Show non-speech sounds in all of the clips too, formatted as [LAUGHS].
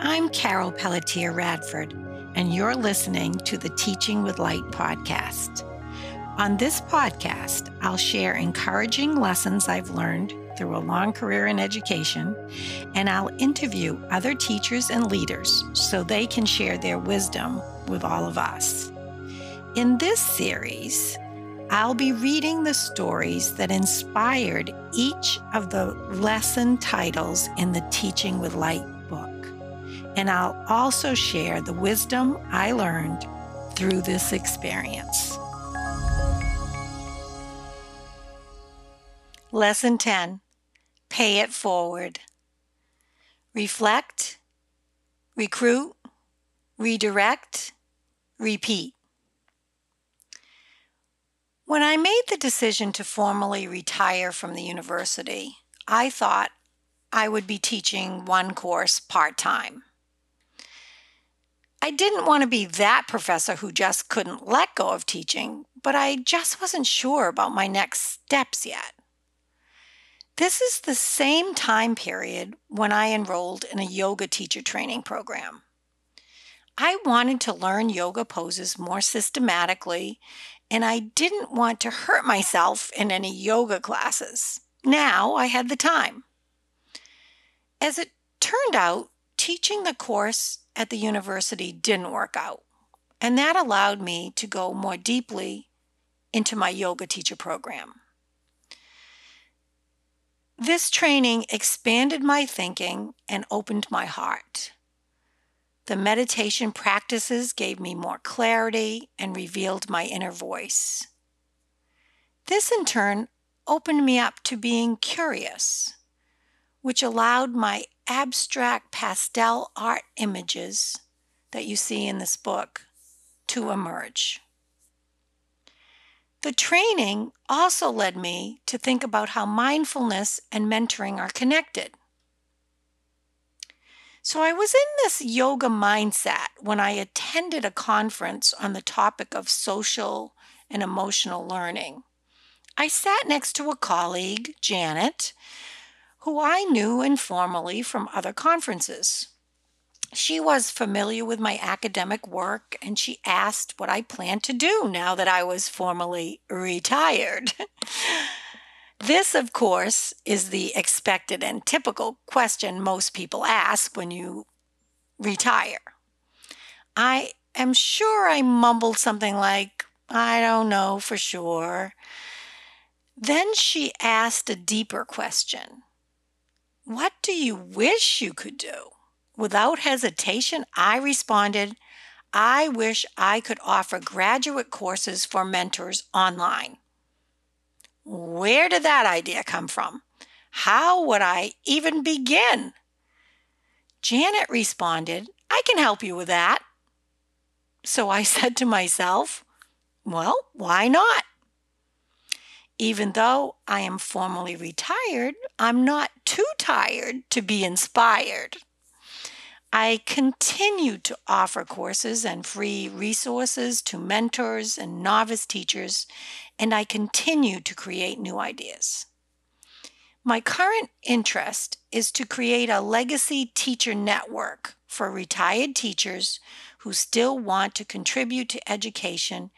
I'm Carol Pelletier Radford, and you're listening to the Teaching with Light podcast. On this podcast, I'll share encouraging lessons I've learned through a long career in education, and I'll interview other teachers and leaders so they can share their wisdom with all of us. In this series, I'll be reading the stories that inspired each of the lesson titles in the Teaching with Light. And I'll also share the wisdom I learned through this experience. Lesson 10 Pay It Forward. Reflect, recruit, redirect, repeat. When I made the decision to formally retire from the university, I thought I would be teaching one course part time. I didn't want to be that professor who just couldn't let go of teaching, but I just wasn't sure about my next steps yet. This is the same time period when I enrolled in a yoga teacher training program. I wanted to learn yoga poses more systematically, and I didn't want to hurt myself in any yoga classes. Now I had the time. As it turned out, teaching the course at the university didn't work out, and that allowed me to go more deeply into my yoga teacher program. This training expanded my thinking and opened my heart. The meditation practices gave me more clarity and revealed my inner voice. This, in turn, opened me up to being curious, which allowed my abstract pastel art images that you see in this book to emerge. The training also led me to think about how mindfulness and mentoring are connected. So I was in this yoga mindset when I attended a conference on the topic of social and emotional learning. I sat next to a colleague, Janet, who I knew informally from other conferences. She was familiar with my academic work and she asked what I planned to do now that I was formally retired. [LAUGHS] this, of course, is the expected and typical question most people ask when you retire. I am sure I mumbled something like, I don't know for sure. Then she asked a deeper question What do you wish you could do? Without hesitation, I responded, I wish I could offer graduate courses for mentors online. Where did that idea come from? How would I even begin? Janet responded, I can help you with that. So I [LAUGHS] said to myself, well, why not? Even though I am formally retired, I'm not too tired to be inspired. I continue to offer courses and free resources to mentors and novice teachers, and I continue to create new ideas. My current interest is to create a legacy teacher network for retired teachers who still want to contribute to education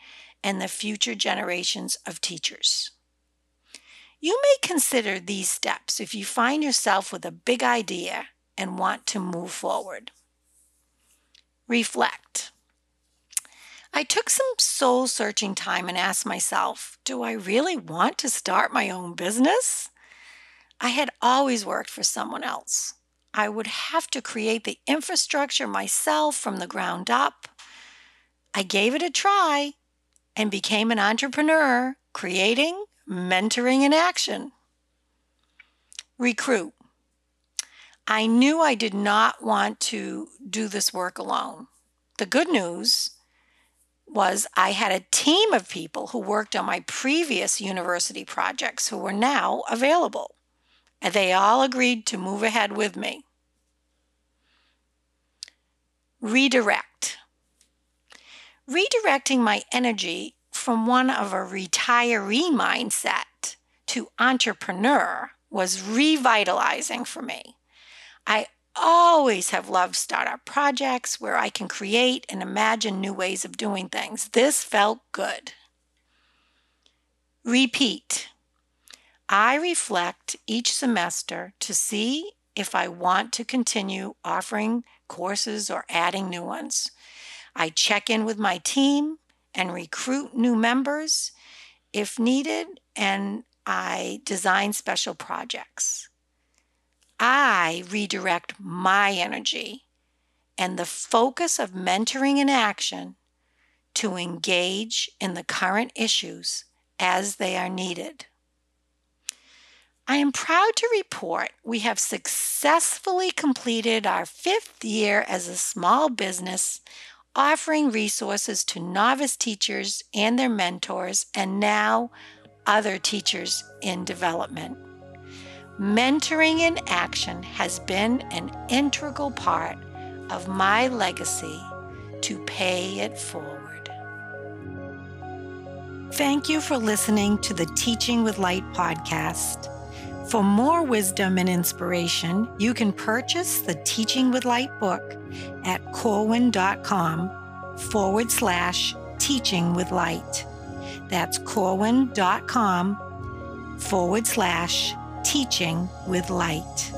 and the future generations of teachers. You may consider these steps if you find yourself with a big idea and want to move forward. Reflect. I took some soul searching time and asked myself, do I really want to start my own business? I had always worked for someone else. I would have to create the infrastructure myself from the ground up. I gave it a try and became an entrepreneur, creating, mentoring in action. Recruit. I knew I did not want to do this work alone. The good news was I had a team of people who worked on my previous university projects who were now available, and they all agreed to move ahead with me. Redirect. Redirecting my energy from one of a retiree mindset to entrepreneur was revitalizing for me. I always have loved startup projects where I can create and imagine new ways of doing things. This felt good. Repeat. I reflect each semester to see if I want to continue offering courses or adding new ones. I check in with my team and recruit new members if needed, and I design special projects. I redirect my energy and the focus of mentoring in action to engage in the current issues as they are needed. I am proud to report we have successfully completed our fifth year as a small business, offering resources to novice teachers and their mentors, and now other teachers in development. Mentoring in action has been an integral part of my legacy to pay it forward. Thank you for listening to the Teaching with Light podcast. For more wisdom and inspiration, you can purchase the Teaching with Light book at corwin.com forward slash teaching with light. That's corwin.com forward slash teaching with light.